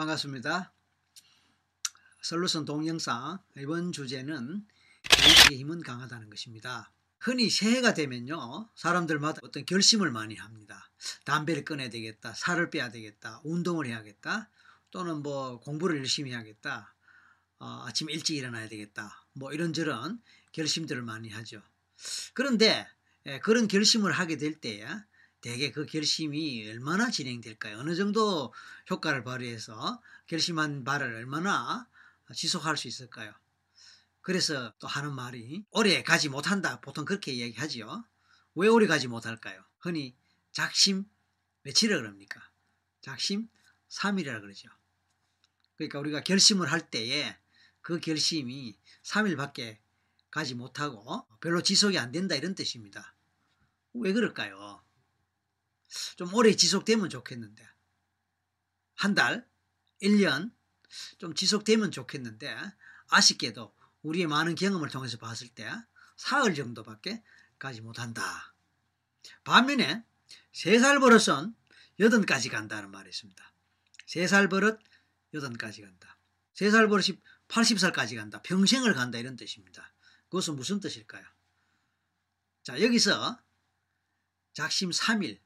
반갑습니다. 솔루션 동영상 이번 주제는 의식의 힘은 강하다는 것입니다. 흔히 새해가 되면요 사람들마다 어떤 결심을 많이 합니다. 담배를 끊어야 되겠다, 살을 빼야 되겠다, 운동을 해야겠다, 또는 뭐 공부를 열심히 해야겠다, 어, 아침 일찍 일어나야 되겠다, 뭐 이런저런 결심들을 많이 하죠. 그런데 예, 그런 결심을 하게 될 때에 대개 그 결심이 얼마나 진행될까요? 어느 정도 효과를 발휘해서 결심한 바를 얼마나 지속할 수 있을까요? 그래서 또 하는 말이 오래 가지 못한다. 보통 그렇게 이야기하지요. 왜 오래 가지 못할까요? 흔히 작심 며칠이라 그럽니까? 작심 3일이라 그러죠. 그러니까 우리가 결심을 할 때에 그 결심이 3일밖에 가지 못하고 별로 지속이 안 된다 이런 뜻입니다. 왜 그럴까요? 좀 오래 지속되면 좋겠는데 한 달, 1년 좀 지속되면 좋겠는데 아쉽게도 우리의 많은 경험을 통해서 봤을 때 사흘 정도밖에 가지 못한다. 반면에 3살 버릇은 8까지 간다는 말이 있습니다. 3살 버릇 8까지 간다. 3살 버릇이 80살까지 간다. 평생을 간다 이런 뜻입니다. 그것은 무슨 뜻일까요? 자 여기서 작심 3일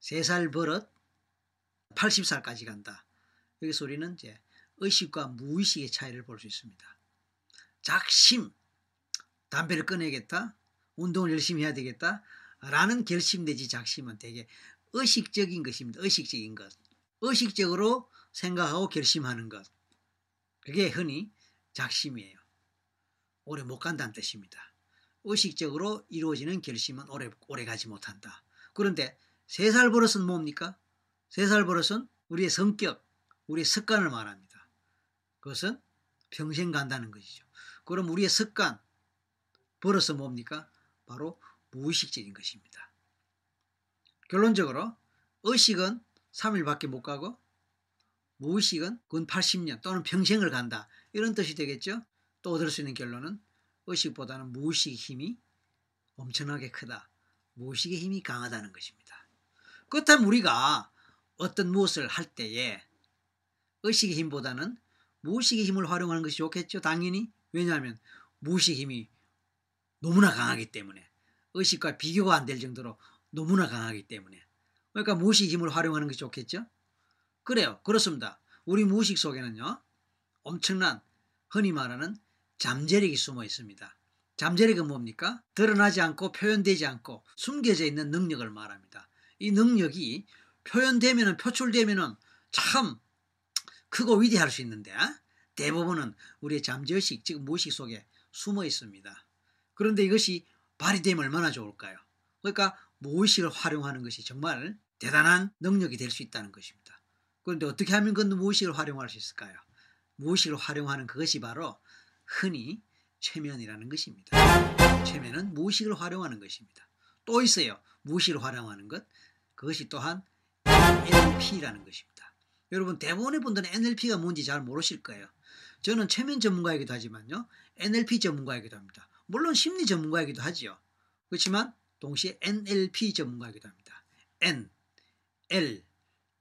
3살 버릇 80살까지 간다. 여기서 우리는 이제 의식과 무의식의 차이를 볼 수 있습니다. 작심, 담배를 끊어야겠다, 운동을 열심히 해야 되겠다, 라는 결심 내지 작심은 되게 의식적인 것입니다. 의식적인 것. 의식적으로 생각하고 결심하는 것. 그게 흔히 작심이에요. 오래 못 간다는 뜻입니다. 의식적으로 이루어지는 결심은 오래, 오래 가지 못한다. 그런데 세 살 버릇은 뭡니까? 세 살 버릇은 우리의 성격, 우리의 습관을 말합니다. 그것은 평생 간다는 것이죠. 그럼 우리의 습관, 버릇은 뭡니까? 바로 무의식적인 것입니다. 결론적으로 의식은 3일밖에 못 가고 무의식은 근 80년 또는 평생을 간다. 이런 뜻이 되겠죠. 또 얻을 수 있는 결론은 의식보다는 무의식의 힘이 엄청나게 크다. 무의식의 힘이 강하다는 것입니다. 그렇다면 우리가 어떤 무엇을 할 때에 의식의 힘보다는 무의식의 힘을 활용하는 것이 좋겠죠. 당연히. 왜냐하면 무의식의 힘이 너무나 강하기 때문에 의식과 비교가 안 될 정도로 너무나 강하기 때문에 그러니까 무의식 힘을 활용하는 것이 좋겠죠. 그래요. 그렇습니다. 우리 무의식 속에는요. 엄청난 흔히 말하는 잠재력이 숨어 있습니다. 잠재력은 뭡니까? 드러나지 않고 표현되지 않고 숨겨져 있는 능력을 말합니다. 이 능력이 표현되면 표출되면 참 크고 위대할 수 있는데 대부분은 우리의 잠재의식, 즉 무의식 속에 숨어 있습니다. 그런데 이것이 발휘되면 얼마나 좋을까요? 그러니까 무의식을 활용하는 것이 정말 대단한 능력이 될 수 있다는 것입니다. 그런데 어떻게 하면 그 무의식을 활용할 수 있을까요? 무의식을 활용하는 그것이 바로 흔히 최면이라는 것입니다. 최면은 무의식을 활용하는 것입니다. 또 있어요. 무의식을 활용하는 것. 그것이 또한 NLP라는 것입니다. 여러분 대부분의 분들은 NLP가 뭔지 잘 모르실 거예요. 저는 최면 전문가이기도 하지만요. NLP 전문가이기도 합니다. 물론 심리 전문가이기도 하지요. 그렇지만 동시에 NLP 전문가이기도 합니다. N, L,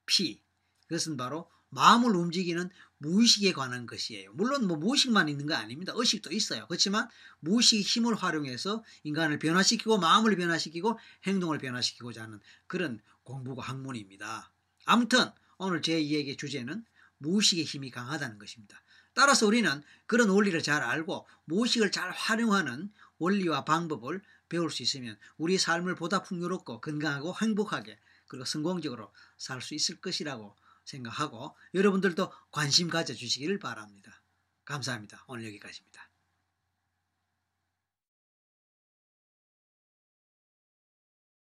P 그것은 바로 마음을 움직이는 무의식에 관한 것이에요. 물론 뭐 무의식만 있는 거 아닙니다. 의식도 있어요. 그렇지만 무의식 힘을 활용해서 인간을 변화시키고 마음을 변화시키고 행동을 변화시키고자 하는 그런 공부가 학문입니다. 아무튼 오늘 제 이야기의 주제는 무의식의 힘이 강하다는 것입니다. 따라서 우리는 그런 원리를 잘 알고 무의식을 잘 활용하는 원리와 방법을 배울 수 있으면 우리 삶을 보다 풍요롭고 건강하고 행복하게 그리고 성공적으로 살 수 있을 것이라고 생각하고 여러분들도 관심 가져주시기를 바랍니다. 감사합니다. 오늘 여기까지입니다.